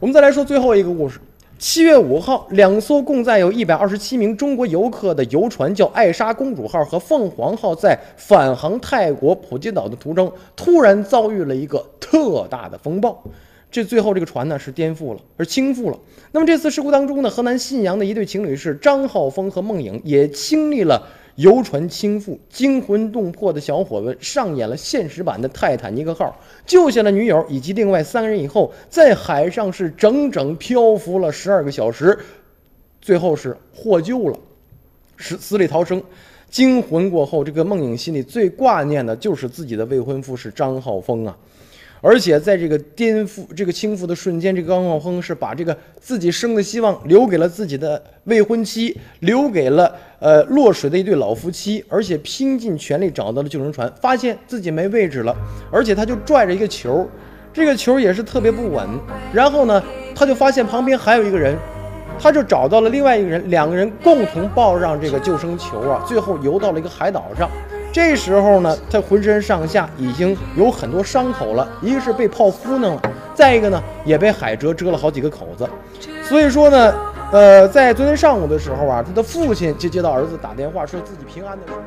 我们再来说最后一个故事。七月五号，两艘共载有一百二十七名中国游客的游船，叫爱莎公主号和凤凰号，在返航泰国普吉岛的途中，突然遭遇了一个特大的风暴。这最后这个船呢是颠覆了，而倾覆了。那么这次事故当中呢，河南信阳的一对情侣是张浩峰和孟颖，也经历了。游船倾覆，惊魂动魄的小伙子上演了现实版的泰坦尼克号，救下了女友以及另外三个人以后，在海上是整整漂浮了十二个小时，最后是获救了，是死里逃生。惊魂过后，这个梦影心里最挂念的就是自己的未婚夫是张浩峰啊。而且在这个颠覆、这个倾覆的瞬间，这个张浩峰是把这个自己生的希望留给了自己的未婚妻，留给了呃落水的一对老夫妻，而且拼尽全力找到了救生船，发现自己没位置了，而且他就拽着一个球，这个球也是特别不稳。然后呢，他就发现旁边还有一个人，他就找到了另外一个人，两个人共同抱上这个救生球啊，最后游到了一个海岛上。这时候呢，他浑身上下已经有很多伤口了，一个是被泡糊弄了，再一个呢也被海蜇蛰了好几个口子。所以说呢，呃，在昨天上午的时候啊，他的父亲就接到儿子打电话，说自己平安的时候。